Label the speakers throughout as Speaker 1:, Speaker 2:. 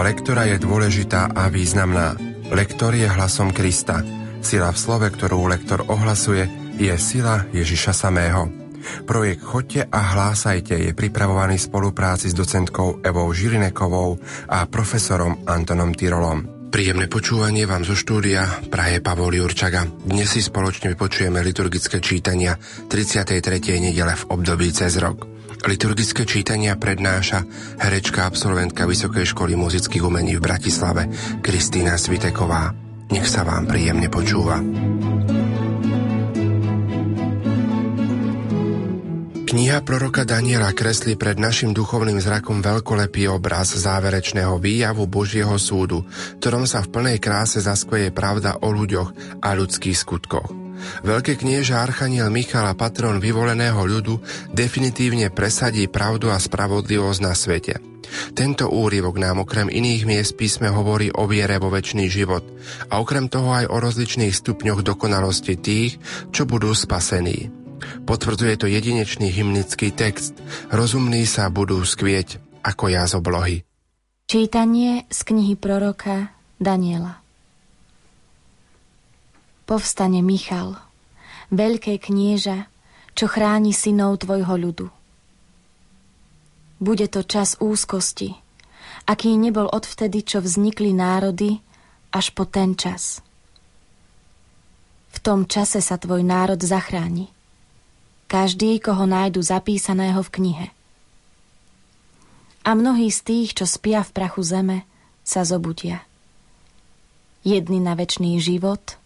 Speaker 1: Lektora je dôležitá a významná. Lektor je hlasom Krista. Sila v slove, ktorú lektor ohlasuje, je sila Ježiša samého. Projekt Chodte a hlásajte je pripravovaný v spolupráci s docentkou Evou Žilinekovou a profesorom Antonom Tyrolom. Príjemné počúvanie vám zo štúdia Praje Pavol Jurčaga. Dnes si spoločne vypočujeme liturgické čítania 33. nedele v období cez rok. Liturgické čítania prednáša herečka absolventka Vysokej školy muzických umení v Bratislave Kristýna Sviteková. Nech sa vám príjemne počúva. Kniha proroka Daniela kreslí pred našim duchovným zrakom veľkolepý obraz záverečného výjavu Božieho súdu, ktorom sa v plnej kráse zaskveje pravda o ľuďoch a ľudských skutkoch. Veľké knieža Archaniel Michal a patron vyvoleného ľudu definitívne presadí pravdu a spravodlivosť na svete. Tento úryvok nám okrem iných miest písme hovorí o viere vo väčší život a okrem toho aj o rozličných stupňoch dokonalosti tých, čo budú spasení. Potvrdzuje to jedinečný hymnický text Rozumní sa budú skvieť ako jaz oblohy.
Speaker 2: Čítanie z knihy proroka Daniela Povstane Michal, veľké knieža, čo chráni synov tvojho ľudu. Bude to čas úzkosti, aký nebol odvtedy, čo vznikli národy, až po ten čas. V tom čase sa tvoj národ zachráni. Každý, koho nájdu zapísaného v knihe. A mnohí z tých, čo spia v prachu zeme, sa zobudia. Jedni na večný život –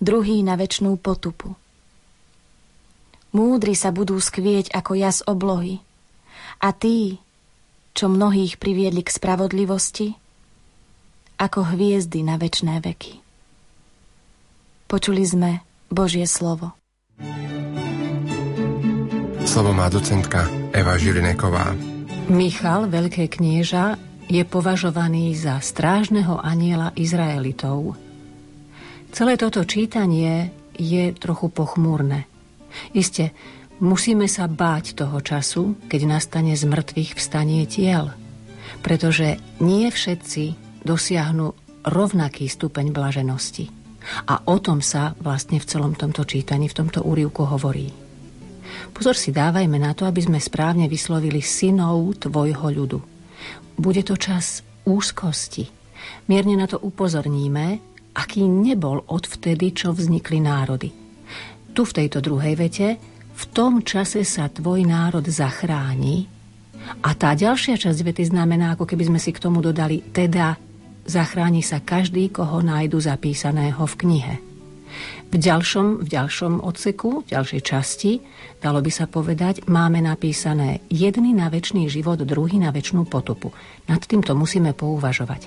Speaker 2: druhý na väčšnú potupu. Múdri sa budú skvieť ako jas oblohy a tí, čo mnohých priviedli k spravodlivosti, ako hviezdy na väčné veky. Počuli sme Božie slovo.
Speaker 1: Slovo má docentka Eva Žilineková.
Speaker 3: Michal, veľké knieža, je považovaný za strážneho aniela Izraelitov – Celé toto čítanie je trochu pochmúrne. Isté, musíme sa báť toho času, keď nastane z mŕtvych vstanie tiel, pretože nie všetci dosiahnu rovnaký stupeň blaženosti. A o tom sa vlastne v celom tomto čítaní, v tomto úrivku hovorí. Pozor si dávajme na to, aby sme správne vyslovili synov tvojho ľudu. Bude to čas úzkosti. Mierne na to upozorníme, aký nebol odvtedy, čo vznikli národy. Tu v tejto druhej vete, v tom čase sa tvoj národ zachráni a tá ďalšia časť vety znamená, ako keby sme si k tomu dodali, teda zachráni sa každý, koho nájdu zapísaného v knihe. V ďalšom, v ďalšom odseku, v ďalšej časti, dalo by sa povedať, máme napísané jedný na väčší život, druhý na väčšnú potupu. Nad týmto musíme pouvažovať.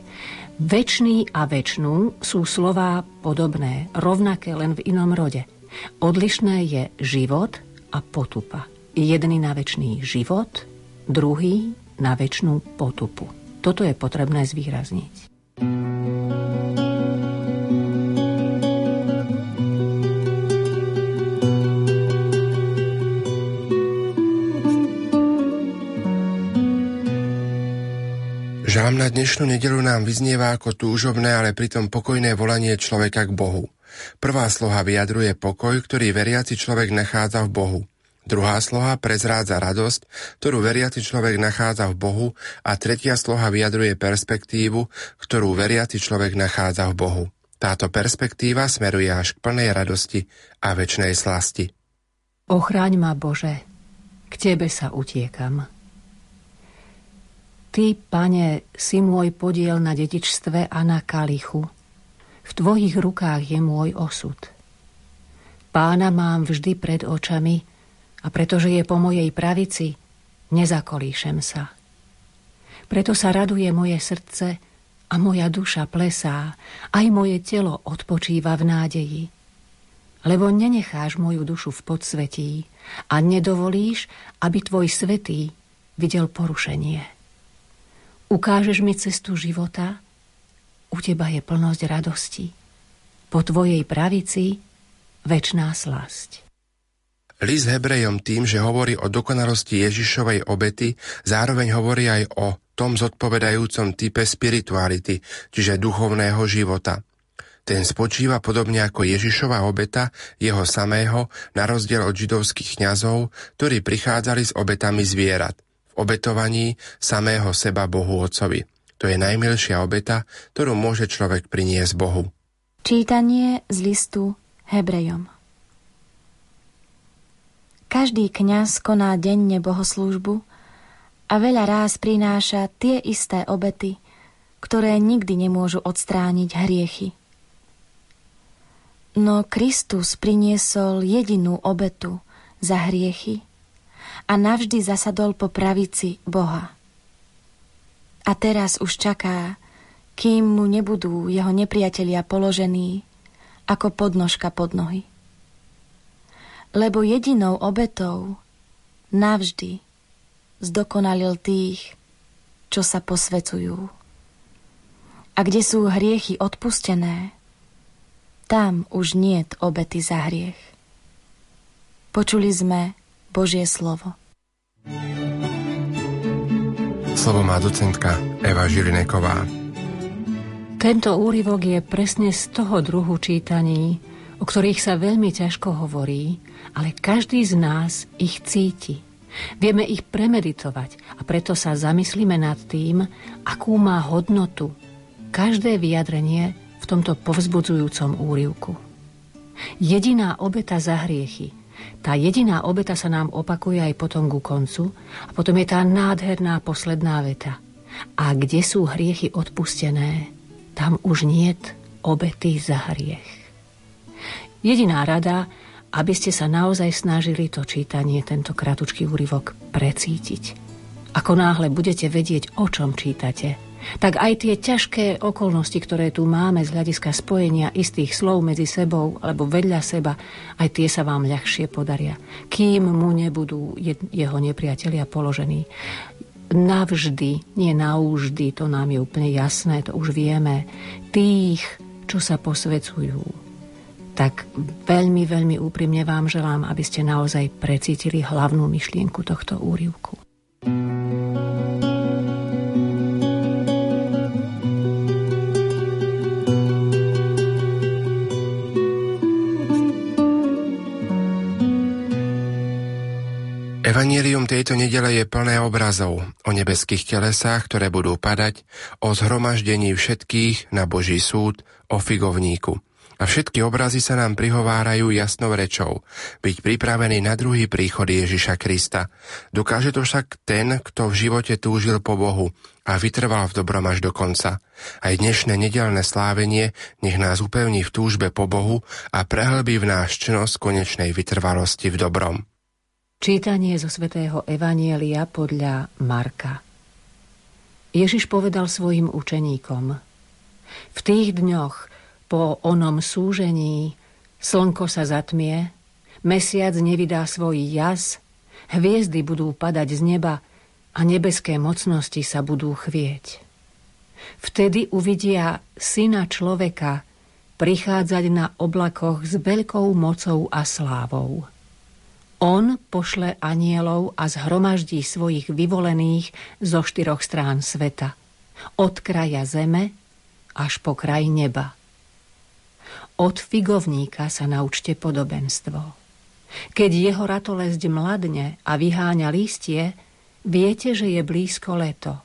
Speaker 3: Večný a večnú sú slová podobné, rovnaké len v inom rode. Odlišné je život a potupa. Jedný na väčší život, druhý na väčšnú potupu. Toto je potrebné zvýrazniť.
Speaker 1: Dnešnú nedelu nám vyznieva ako túžobné, ale pritom pokojné volanie človeka k Bohu. Prvá sloha vyjadruje pokoj, ktorý veriaci človek nachádza v Bohu. Druhá sloha prezrádza radosť, ktorú veriaci človek nachádza v Bohu a tretia sloha vyjadruje perspektívu, ktorú veriaci človek nachádza v Bohu. Táto perspektíva smeruje až k plnej radosti a väčšnej slasti.
Speaker 3: Ochráň ma, Bože, k Tebe sa utiekam. Ty, pane, si môj podiel na dedičstve a na kalichu. V tvojich rukách je môj osud. Pána mám vždy pred očami a pretože je po mojej pravici, nezakolíšem sa. Preto sa raduje moje srdce a moja duša plesá, aj moje telo odpočíva v nádeji. Lebo nenecháš moju dušu v podsvetí a nedovolíš, aby tvoj svetý videl porušenie. Ukážeš mi cestu života, u teba je plnosť radosti. Po tvojej pravici väčná slasť.
Speaker 1: List Hebrejom tým, že hovorí o dokonalosti Ježišovej obety, zároveň hovorí aj o tom zodpovedajúcom type spirituality, čiže duchovného života. Ten spočíva podobne ako Ježišova obeta jeho samého na rozdiel od židovských kňazov, ktorí prichádzali s obetami zvierat v obetovaní samého seba Bohu Otcovi. To je najmilšia obeta, ktorú môže človek priniesť Bohu.
Speaker 2: Čítanie z listu Hebrejom Každý kňaz koná denne bohoslúžbu a veľa ráz prináša tie isté obety, ktoré nikdy nemôžu odstrániť hriechy. No Kristus priniesol jedinú obetu za hriechy a navždy zasadol po pravici Boha. A teraz už čaká, kým mu nebudú jeho nepriatelia položení ako podnožka pod nohy lebo jedinou obetou navždy zdokonalil tých, čo sa posvecujú. A kde sú hriechy odpustené, tam už niet obety za hriech. Počuli sme Božie slovo.
Speaker 1: Slovo má docentka Eva Žilineková.
Speaker 3: Tento úryvok je presne z toho druhu čítaní, o ktorých sa veľmi ťažko hovorí, ale každý z nás ich cíti. Vieme ich premeditovať a preto sa zamyslíme nad tým, akú má hodnotu každé vyjadrenie v tomto povzbudzujúcom úrivku. Jediná obeta za hriechy. Tá jediná obeta sa nám opakuje aj potom ku koncu a potom je tá nádherná posledná veta. A kde sú hriechy odpustené, tam už niet obety za hriech. Jediná rada, aby ste sa naozaj snažili to čítanie, tento kratučký úryvok precítiť. Ako náhle budete vedieť, o čom čítate, tak aj tie ťažké okolnosti, ktoré tu máme z hľadiska spojenia istých slov medzi sebou alebo vedľa seba, aj tie sa vám ľahšie podaria, kým mu nebudú jeho nepriatelia položení. Navždy, nie naúždy, to nám je úplne jasné, to už vieme, tých, čo sa posvecujú, tak veľmi, veľmi úprimne vám želám, aby ste naozaj precítili hlavnú myšlienku tohto úrivku.
Speaker 1: Evangelium tejto nedele je plné obrazov o nebeských telesách, ktoré budú padať, o zhromaždení všetkých na Boží súd, o figovníku – a všetky obrazy sa nám prihovárajú jasnou rečou, byť pripravený na druhý príchod Ježiša Krista. Dokáže to však ten, kto v živote túžil po Bohu a vytrval v dobrom až do konca. Aj dnešné nedelné slávenie nech nás upevní v túžbe po Bohu a prehlbí v náš čnosť konečnej vytrvalosti v dobrom.
Speaker 3: Čítanie zo svätého Evanielia podľa Marka Ježiš povedal svojim učeníkom V tých dňoch po onom súžení slnko sa zatmie, mesiac nevydá svoj jas, hviezdy budú padať z neba a nebeské mocnosti sa budú chvieť. Vtedy uvidia syna človeka prichádzať na oblakoch s veľkou mocou a slávou. On pošle anielov a zhromaždí svojich vyvolených zo štyroch strán sveta, od kraja zeme až po kraj neba. Od figovníka sa naučte podobenstvo. Keď jeho ratolesť mladne a vyháňa lístie, viete, že je blízko leto.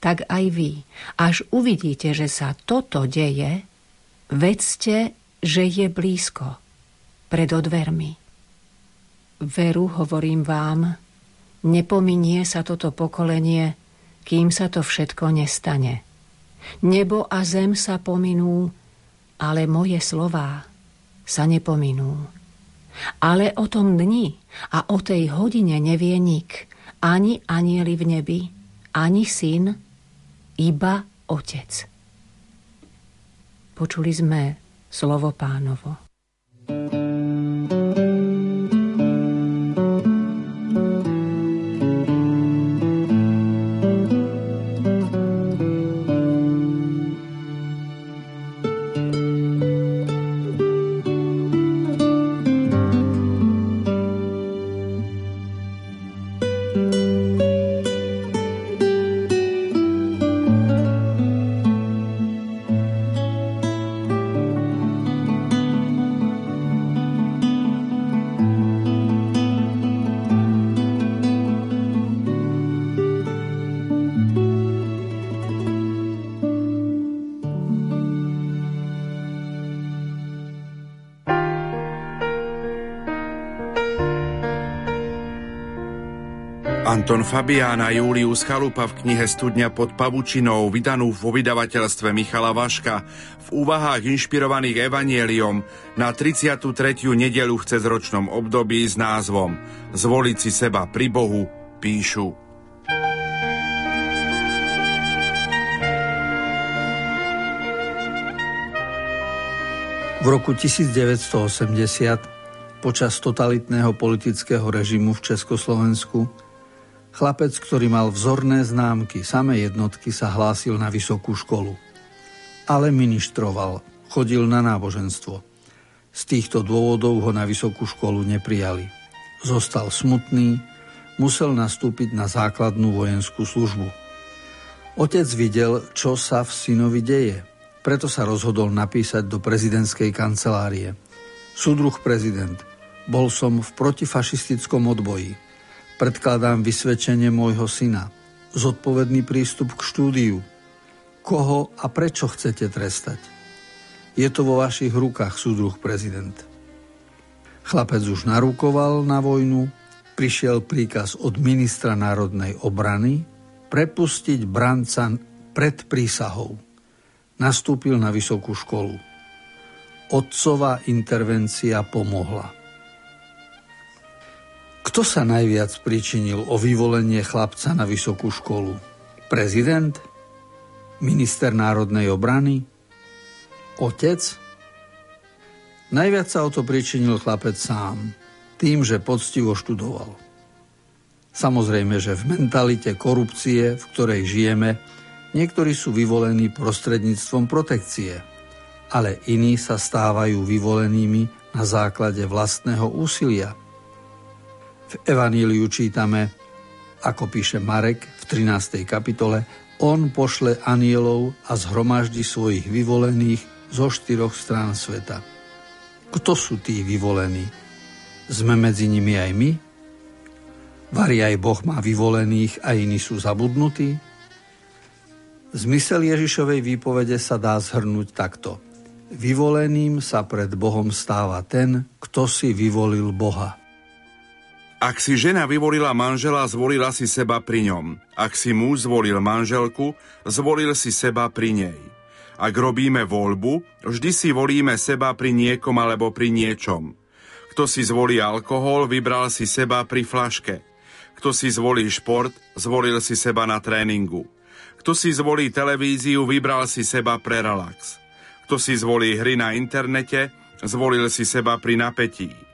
Speaker 3: Tak aj vy, až uvidíte, že sa toto deje, vedzte, že je blízko, pred odvermi. Veru, hovorím vám, nepominie sa toto pokolenie, kým sa to všetko nestane. Nebo a zem sa pominú, ale moje slová sa nepominú. Ale o tom dni a o tej hodine nevie nik, ani anieli v nebi, ani syn, iba otec. Počuli sme slovo pánovo.
Speaker 4: Anton Fabiána Julius Chalupa v knihe Studňa pod pavučinou, vydanú vo vydavateľstve Michala Vaška, v úvahách inšpirovaných evanieliom na 33. nedelu v cezročnom období s názvom Zvoliť si seba pri Bohu, píšu.
Speaker 5: V roku 1980 počas totalitného politického režimu v Československu Chlapec, ktorý mal vzorné známky, samé jednotky, sa hlásil na vysokú školu. Ale ministroval, chodil na náboženstvo. Z týchto dôvodov ho na vysokú školu neprijali. Zostal smutný, musel nastúpiť na základnú vojenskú službu. Otec videl, čo sa v synovi deje, preto sa rozhodol napísať do prezidentskej kancelárie. Súdruh prezident, bol som v protifašistickom odboji. Predkladám vysvedčenie môjho syna. Zodpovedný prístup k štúdiu. Koho a prečo chcete trestať? Je to vo vašich rukách, súdruh prezident. Chlapec už narukoval na vojnu, prišiel príkaz od ministra národnej obrany prepustiť branca pred prísahou. Nastúpil na vysokú školu. Otcová intervencia pomohla. Kto sa najviac pričinil o vyvolenie chlapca na vysokú školu? Prezident? Minister národnej obrany? Otec? Najviac sa o to pričinil chlapec sám, tým, že poctivo študoval. Samozrejme, že v mentalite korupcie, v ktorej žijeme, niektorí sú vyvolení prostredníctvom protekcie, ale iní sa stávajú vyvolenými na základe vlastného úsilia – v Evaníliu čítame, ako píše Marek v 13. kapitole, on pošle anielov a zhromaždi svojich vyvolených zo štyroch strán sveta. Kto sú tí vyvolení? Sme medzi nimi aj my? Vari aj Boh má vyvolených a iní sú zabudnutí? Zmysel Ježišovej výpovede sa dá zhrnúť takto. Vyvoleným sa pred Bohom stáva ten, kto si vyvolil Boha.
Speaker 4: Ak si žena vyvolila manžela, zvolila si seba pri ňom. Ak si muž zvolil manželku, zvolil si seba pri nej. Ak robíme voľbu, vždy si volíme seba pri niekom alebo pri niečom. Kto si zvolí alkohol, vybral si seba pri flaške. Kto si zvolí šport, zvolil si seba na tréningu. Kto si zvolí televíziu, vybral si seba pre relax. Kto si zvolí hry na internete, zvolil si seba pri napätí.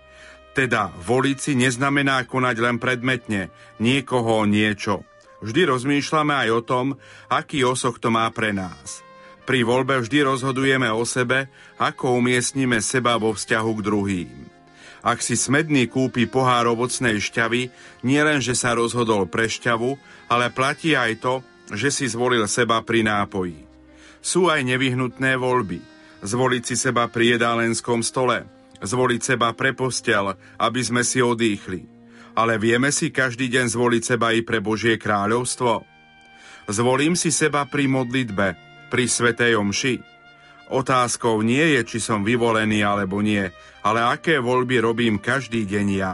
Speaker 4: Teda voliť si neznamená konať len predmetne, niekoho niečo. Vždy rozmýšľame aj o tom, aký osoch to má pre nás. Pri voľbe vždy rozhodujeme o sebe, ako umiestnime seba vo vzťahu k druhým. Ak si smedný kúpi pohár ovocnej šťavy, nielen, že sa rozhodol pre šťavu, ale platí aj to, že si zvolil seba pri nápoji. Sú aj nevyhnutné voľby. Zvoliť si seba pri jedálenskom stole – zvoliť seba pre postel, aby sme si odýchli. Ale vieme si každý deň zvoliť seba i pre Božie kráľovstvo? Zvolím si seba pri modlitbe, pri Svetej Omši. Otázkou nie je, či som vyvolený alebo nie, ale aké voľby robím každý deň ja.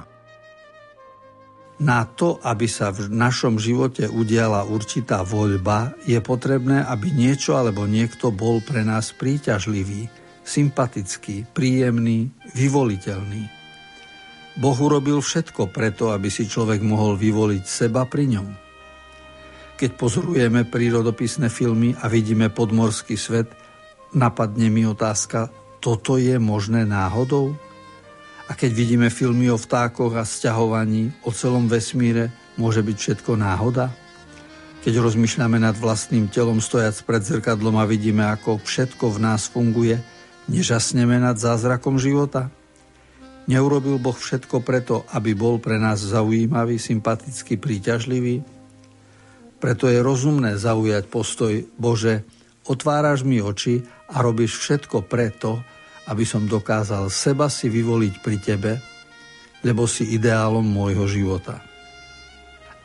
Speaker 5: Na to, aby sa v našom živote udiala určitá voľba, je potrebné, aby niečo alebo niekto bol pre nás príťažlivý, sympatický, príjemný, vyvoliteľný. Boh urobil všetko preto, aby si človek mohol vyvoliť seba pri ňom. Keď pozorujeme prírodopisné filmy a vidíme podmorský svet, napadne mi otázka, toto je možné náhodou? A keď vidíme filmy o vtákoch a sťahovaní, o celom vesmíre, môže byť všetko náhoda? Keď rozmýšľame nad vlastným telom stojac pred zrkadlom a vidíme, ako všetko v nás funguje, Nežasneme nad zázrakom života? Neurobil Boh všetko preto, aby bol pre nás zaujímavý, sympatický, príťažlivý? Preto je rozumné zaujať postoj Bože, otváraš mi oči a robíš všetko preto, aby som dokázal seba si vyvoliť pri Tebe, lebo si ideálom môjho života.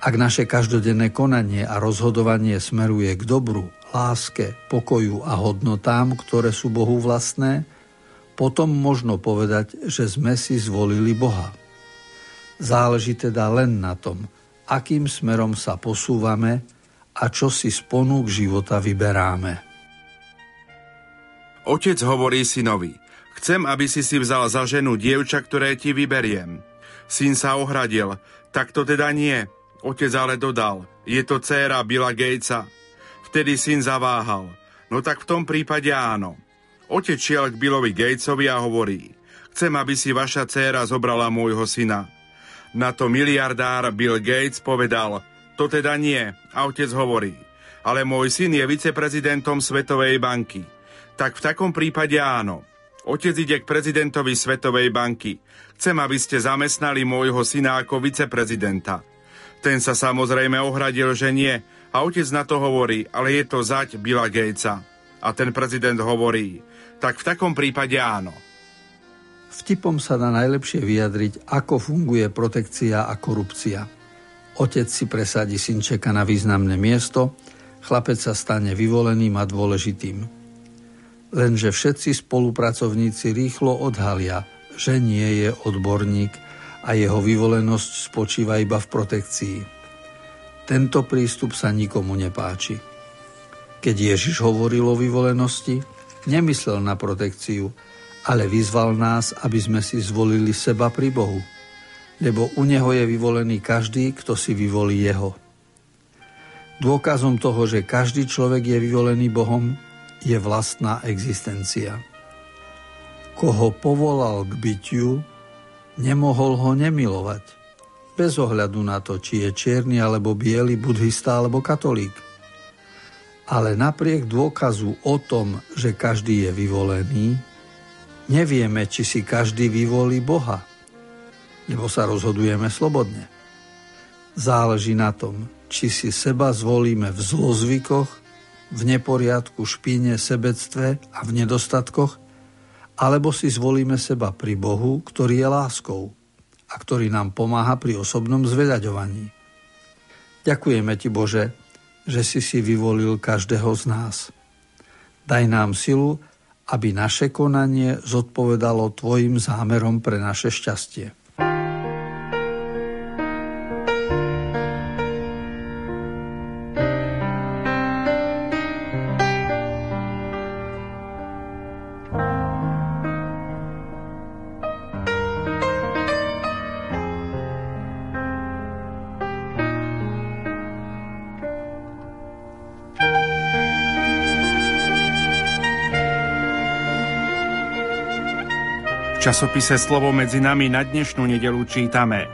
Speaker 5: Ak naše každodenné konanie a rozhodovanie smeruje k dobru láske, pokoju a hodnotám, ktoré sú Bohu vlastné, potom možno povedať, že sme si zvolili Boha. Záleží teda len na tom, akým smerom sa posúvame a čo si z ponúk života vyberáme.
Speaker 4: Otec hovorí synovi, chcem, aby si si vzal za ženu dievča, ktoré ti vyberiem. Syn sa ohradil, tak to teda nie. Otec ale dodal, je to dcéra Billa Gatesa. Vtedy syn zaváhal, no tak v tom prípade áno. Otec šiel k Billovi Gatesovi a hovorí, chcem, aby si vaša dcéra zobrala môjho syna. Na to miliardár Bill Gates povedal, to teda nie. A otec hovorí, ale môj syn je viceprezidentom Svetovej banky. Tak v takom prípade áno. Otec ide k prezidentovi Svetovej banky. Chcem, aby ste zamestnali môjho syna ako viceprezidenta. Ten sa samozrejme ohradil, že nie. A otec na to hovorí, ale je to zať Billa Gatesa. A ten prezident hovorí, tak v takom prípade áno.
Speaker 5: Vtipom sa dá najlepšie vyjadriť, ako funguje protekcia a korupcia. Otec si presadí synčeka na významné miesto, chlapec sa stane vyvoleným a dôležitým. Lenže všetci spolupracovníci rýchlo odhalia, že nie je odborník a jeho vyvolenosť spočíva iba v protekcii. Tento prístup sa nikomu nepáči. Keď Ježiš hovoril o vyvolenosti, nemyslel na protekciu, ale vyzval nás, aby sme si zvolili seba pri Bohu, lebo u Neho je vyvolený každý, kto si vyvolí Jeho. Dôkazom toho, že každý človek je vyvolený Bohom, je vlastná existencia. Koho povolal k bytiu, nemohol ho nemilovať, bez ohľadu na to, či je čierny alebo biely, buddhista alebo katolík. Ale napriek dôkazu o tom, že každý je vyvolený, Nevieme, či si každý vyvolí Boha, lebo sa rozhodujeme slobodne. Záleží na tom, či si seba zvolíme v zlozvykoch, v neporiadku, špíne, sebectve a v nedostatkoch, alebo si zvolíme seba pri Bohu, ktorý je láskou a ktorý nám pomáha pri osobnom zvedaďovaní. Ďakujeme Ti, Bože, že si si vyvolil každého z nás. Daj nám silu, aby naše konanie zodpovedalo Tvojim zámerom pre naše šťastie.
Speaker 4: Časopise Slovo medzi nami na dnešnú nedelu čítame.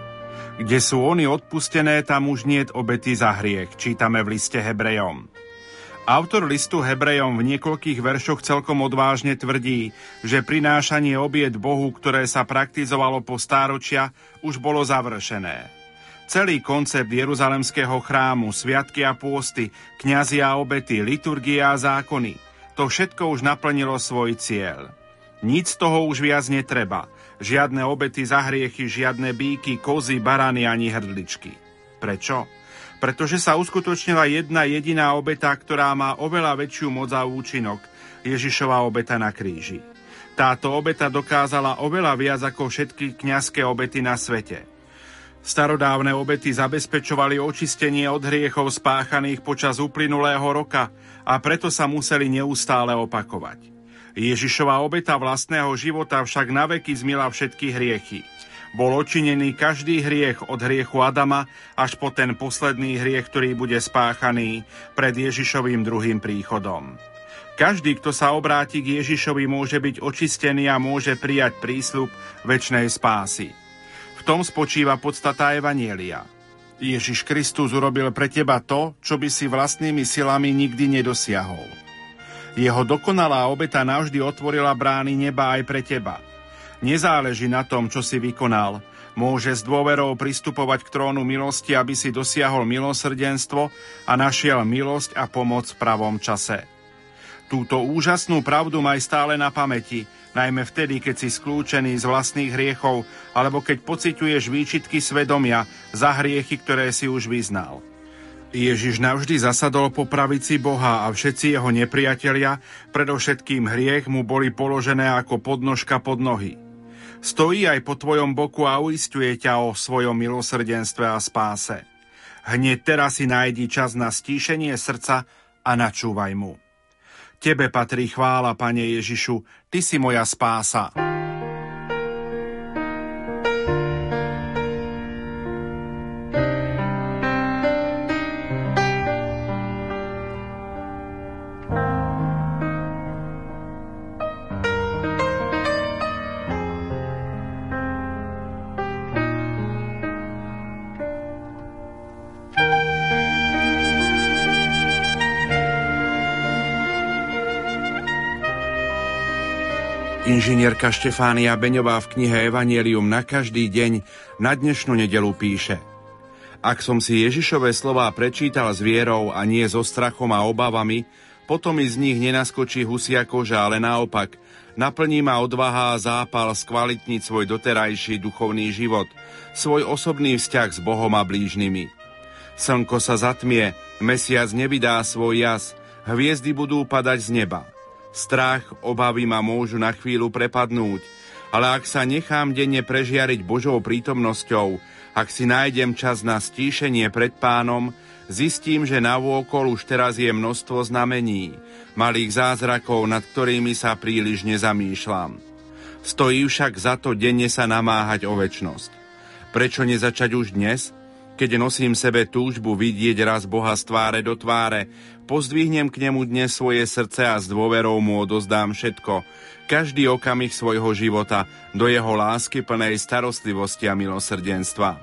Speaker 4: Kde sú oni odpustené, tam už nie obety za hriech, čítame v liste Hebrejom. Autor listu Hebrejom v niekoľkých veršoch celkom odvážne tvrdí, že prinášanie obiet Bohu, ktoré sa praktizovalo po stáročia, už bolo završené. Celý koncept Jeruzalemského chrámu, sviatky a pôsty, kňazia a obety, liturgia a zákony, to všetko už naplnilo svoj cieľ. Nic toho už viac netreba. Žiadne obety za hriechy, žiadne bíky, kozy, barany ani hrdličky. Prečo? Pretože sa uskutočnila jedna jediná obeta, ktorá má oveľa väčšiu moc a účinok. Ježišová obeta na kríži. Táto obeta dokázala oveľa viac ako všetky kňazské obety na svete. Starodávne obety zabezpečovali očistenie od hriechov spáchaných počas uplynulého roka a preto sa museli neustále opakovať. Ježišova obeta vlastného života však naveky zmila všetky hriechy. Bol očinený každý hriech od hriechu Adama až po ten posledný hriech, ktorý bude spáchaný pred Ježišovým druhým príchodom. Každý, kto sa obráti k Ježišovi, môže byť očistený a môže prijať prísľub väčšnej spásy. V tom spočíva podstata Evanielia. Ježiš Kristus urobil pre teba to, čo by si vlastnými silami nikdy nedosiahol. Jeho dokonalá obeta navždy otvorila brány neba aj pre teba. Nezáleží na tom, čo si vykonal. Môže s dôverou pristupovať k trónu milosti, aby si dosiahol milosrdenstvo a našiel milosť a pomoc v pravom čase. Túto úžasnú pravdu maj stále na pamäti, najmä vtedy, keď si skľúčený z vlastných hriechov alebo keď pociťuješ výčitky svedomia za hriechy, ktoré si už vyznal. Ježiš navždy zasadol po pravici Boha a všetci jeho nepriatelia, predovšetkým hriech, mu boli položené ako podnožka pod nohy. Stojí aj po tvojom boku a uistuje ťa o svojom milosrdenstve a spáse. Hneď teraz si nájdi čas na stíšenie srdca a načúvaj mu. Tebe patrí chvála, Pane Ježišu, Ty si moja spása. Inžinierka Štefánia Beňová v knihe Evangelium na každý deň na dnešnú nedelu píše Ak som si Ježišové slová prečítal s vierou a nie so strachom a obavami, potom mi z nich nenaskočí husia koža, ale naopak, naplní ma odvaha a zápal skvalitniť svoj doterajší duchovný život, svoj osobný vzťah s Bohom a blížnymi. Slnko sa zatmie, mesiac nevydá svoj jas, hviezdy budú padať z neba – Strach, obavy ma môžu na chvíľu prepadnúť, ale ak sa nechám denne prežiariť Božou prítomnosťou, ak si nájdem čas na stíšenie pred pánom, zistím, že na vôkol už teraz je množstvo znamení, malých zázrakov, nad ktorými sa príliš nezamýšľam. Stojí však za to denne sa namáhať o väčnosť. Prečo nezačať už dnes? Keď nosím sebe túžbu vidieť raz Boha z tváre do tváre, pozdvihnem k nemu dnes svoje srdce a s dôverou mu odozdám všetko, každý okamih svojho života do jeho lásky plnej starostlivosti a milosrdenstva.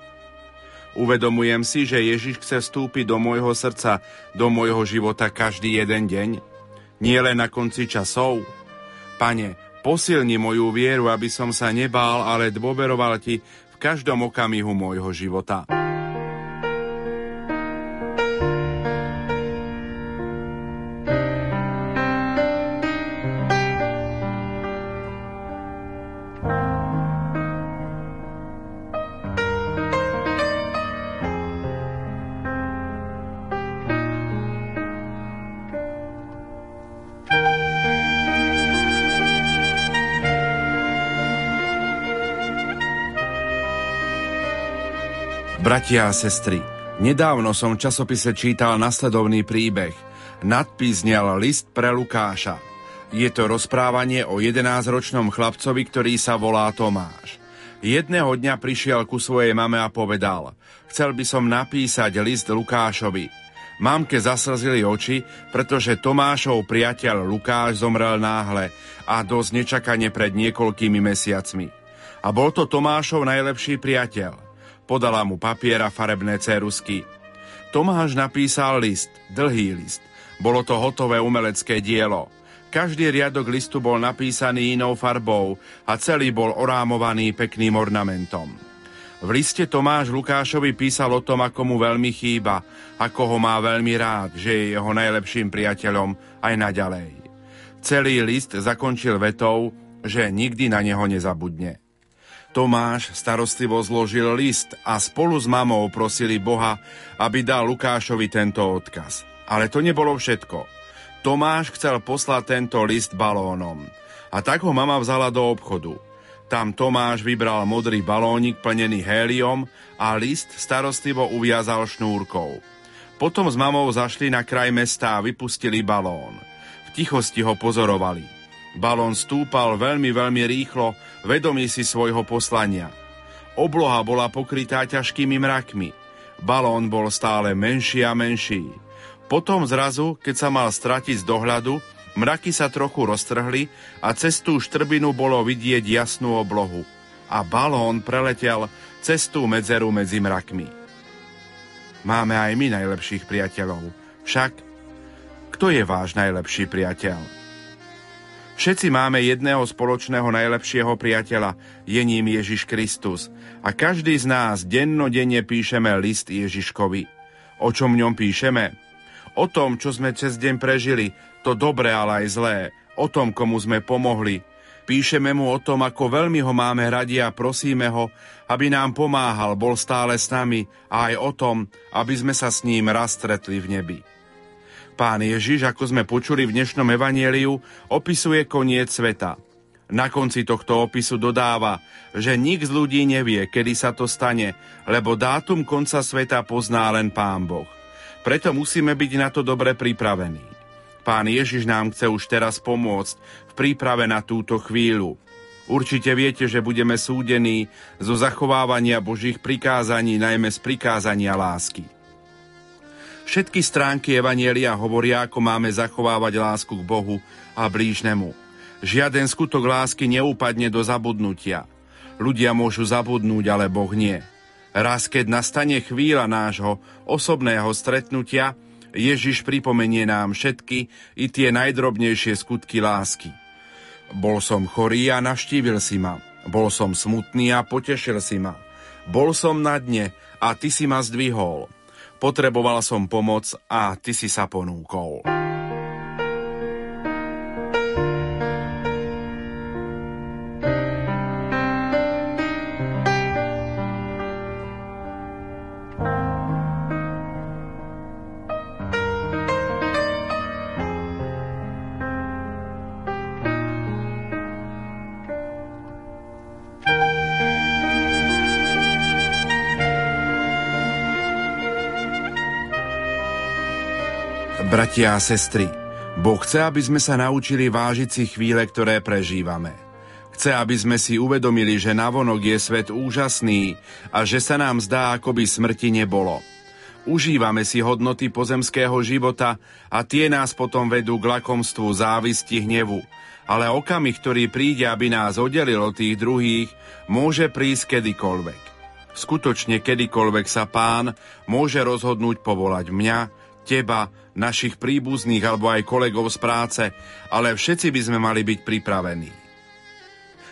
Speaker 4: Uvedomujem si, že Ježiš chce vstúpiť do môjho srdca, do môjho života každý jeden deň, nie len na konci časov. Pane, posilni moju vieru, aby som sa nebál, ale dôveroval Ti v každom okamihu môjho života. Bratia a sestry, nedávno som v časopise čítal nasledovný príbeh. Nadpis List pre Lukáša. Je to rozprávanie o 11-ročnom chlapcovi, ktorý sa volá Tomáš. Jedného dňa prišiel ku svojej mame a povedal Chcel by som napísať list Lukášovi. Mamke zaslzili oči, pretože Tomášov priateľ Lukáš zomrel náhle a dosť nečakane pred niekoľkými mesiacmi. A bol to Tomášov najlepší priateľ. Podala mu papier a farebné cerusky. Tomáš napísal list, dlhý list. Bolo to hotové umelecké dielo. Každý riadok listu bol napísaný inou farbou a celý bol orámovaný pekným ornamentom. V liste Tomáš Lukášovi písal o tom, ako mu veľmi chýba, ako ho má veľmi rád, že je jeho najlepším priateľom aj naďalej. Celý list zakončil vetou, že nikdy na neho nezabudne. Tomáš starostlivo zložil list a spolu s mamou prosili Boha, aby dal Lukášovi tento odkaz. Ale to nebolo všetko. Tomáš chcel poslať tento list balónom. A tak ho mama vzala do obchodu. Tam Tomáš vybral modrý balónik plnený héliom a list starostlivo uviazal šnúrkou. Potom s mamou zašli na kraj mesta a vypustili balón. V tichosti ho pozorovali. Balón stúpal veľmi, veľmi rýchlo, vedomý si svojho poslania. Obloha bola pokrytá ťažkými mrakmi. Balón bol stále menší a menší. Potom zrazu, keď sa mal stratiť z dohľadu, mraky sa trochu roztrhli a cez tú štrbinu bolo vidieť jasnú oblohu. A balón preletel cez tú medzeru medzi mrakmi. Máme aj my najlepších priateľov. Však, kto je váš najlepší priateľ? Všetci máme jedného spoločného najlepšieho priateľa, je ním Ježiš Kristus. A každý z nás dennodenne píšeme list Ježiškovi. O čom ňom píšeme? O tom, čo sme cez deň prežili, to dobré, ale aj zlé. O tom, komu sme pomohli. Píšeme mu o tom, ako veľmi ho máme radi a prosíme ho, aby nám pomáhal, bol stále s nami a aj o tom, aby sme sa s ním raz stretli v nebi. Pán Ježiš, ako sme počuli v dnešnom evanieliu, opisuje koniec sveta. Na konci tohto opisu dodáva, že nik z ľudí nevie, kedy sa to stane, lebo dátum konca sveta pozná len Pán Boh. Preto musíme byť na to dobre pripravení. Pán Ježiš nám chce už teraz pomôcť v príprave na túto chvíľu. Určite viete, že budeme súdení zo zachovávania Božích prikázaní, najmä z prikázania lásky. Všetky stránky Evanielia hovoria, ako máme zachovávať lásku k Bohu a blížnemu. Žiaden skutok lásky neúpadne do zabudnutia. Ľudia môžu zabudnúť, ale Boh nie. Raz, keď nastane chvíľa nášho osobného stretnutia, Ježiš pripomenie nám všetky i tie najdrobnejšie skutky lásky. Bol som chorý a navštívil si ma. Bol som smutný a potešil si ma. Bol som na dne a ty si ma zdvihol. Potreboval som pomoc a ty si sa ponúkol. Bratia a sestry, Boh chce, aby sme sa naučili vážiť si chvíle, ktoré prežívame. Chce, aby sme si uvedomili, že navonok je svet úžasný a že sa nám zdá, ako by smrti nebolo. Užívame si hodnoty pozemského života a tie nás potom vedú k lakomstvu, závisti, hnevu. Ale okamih, ktorý príde, aby nás oddelil od tých druhých, môže prísť kedykoľvek. Skutočne kedykoľvek sa pán môže rozhodnúť povolať mňa, teba, našich príbuzných alebo aj kolegov z práce, ale všetci by sme mali byť pripravení.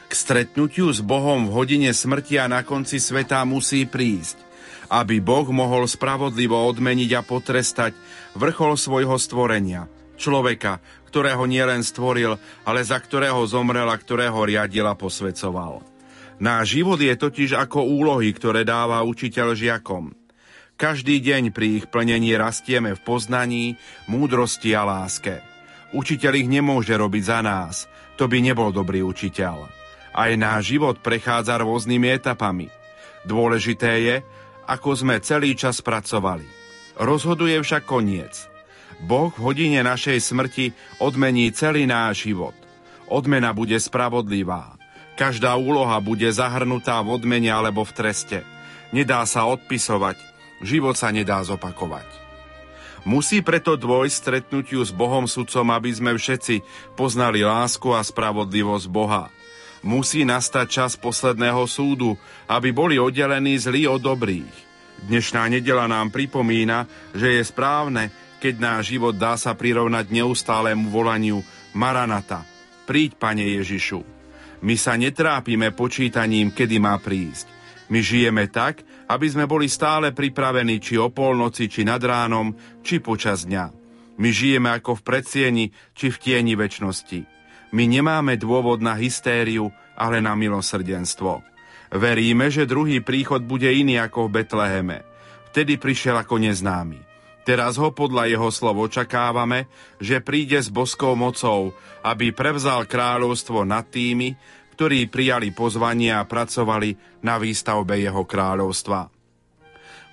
Speaker 4: K stretnutiu s Bohom v hodine smrti a na konci sveta musí prísť, aby Boh mohol spravodlivo odmeniť a potrestať vrchol svojho stvorenia, človeka, ktorého nielen stvoril, ale za ktorého zomrel a ktorého riadil a posvecoval. Náš život je totiž ako úlohy, ktoré dáva učiteľ žiakom – každý deň pri ich plnení rastieme v poznaní, múdrosti a láske. Učiteľ ich nemôže robiť za nás, to by nebol dobrý učiteľ. Aj náš život prechádza rôznymi etapami. Dôležité je, ako sme celý čas pracovali. Rozhoduje však koniec. Boh v hodine našej smrti odmení celý náš život. Odmena bude spravodlivá. Každá úloha bude zahrnutá v odmene alebo v treste. Nedá sa odpisovať, Život sa nedá zopakovať. Musí preto dôjsť stretnutiu s Bohom sudcom, aby sme všetci poznali lásku a spravodlivosť Boha. Musí nastať čas posledného súdu, aby boli oddelení zlí od dobrých. Dnešná nedela nám pripomína, že je správne, keď náš život dá sa prirovnať neustálemu volaniu Maranata. Príď, Pane Ježišu. My sa netrápime počítaním, kedy má prísť. My žijeme tak, aby sme boli stále pripravení či o polnoci, či nad ránom, či počas dňa. My žijeme ako v predsieni, či v tieni väčšnosti. My nemáme dôvod na hystériu, ale na milosrdenstvo. Veríme, že druhý príchod bude iný ako v Betleheme. Vtedy prišiel ako neznámy. Teraz ho podľa jeho slov očakávame, že príde s boskou mocou, aby prevzal kráľovstvo nad tými, ktorí prijali pozvanie a pracovali na výstavbe jeho kráľovstva.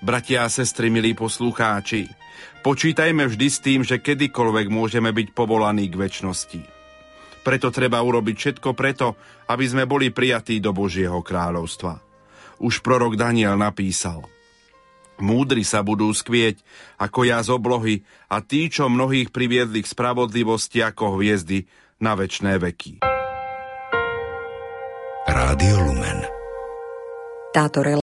Speaker 4: Bratia a sestry, milí poslucháči, počítajme vždy s tým, že kedykoľvek môžeme byť povolaní k väčšnosti. Preto treba urobiť všetko preto, aby sme boli prijatí do Božieho kráľovstva. Už prorok Daniel napísal Múdri sa budú skvieť ako ja z oblohy a tí, čo mnohých priviedli k spravodlivosti ako hviezdy na väčšné veky. Rádio Lumen. Táto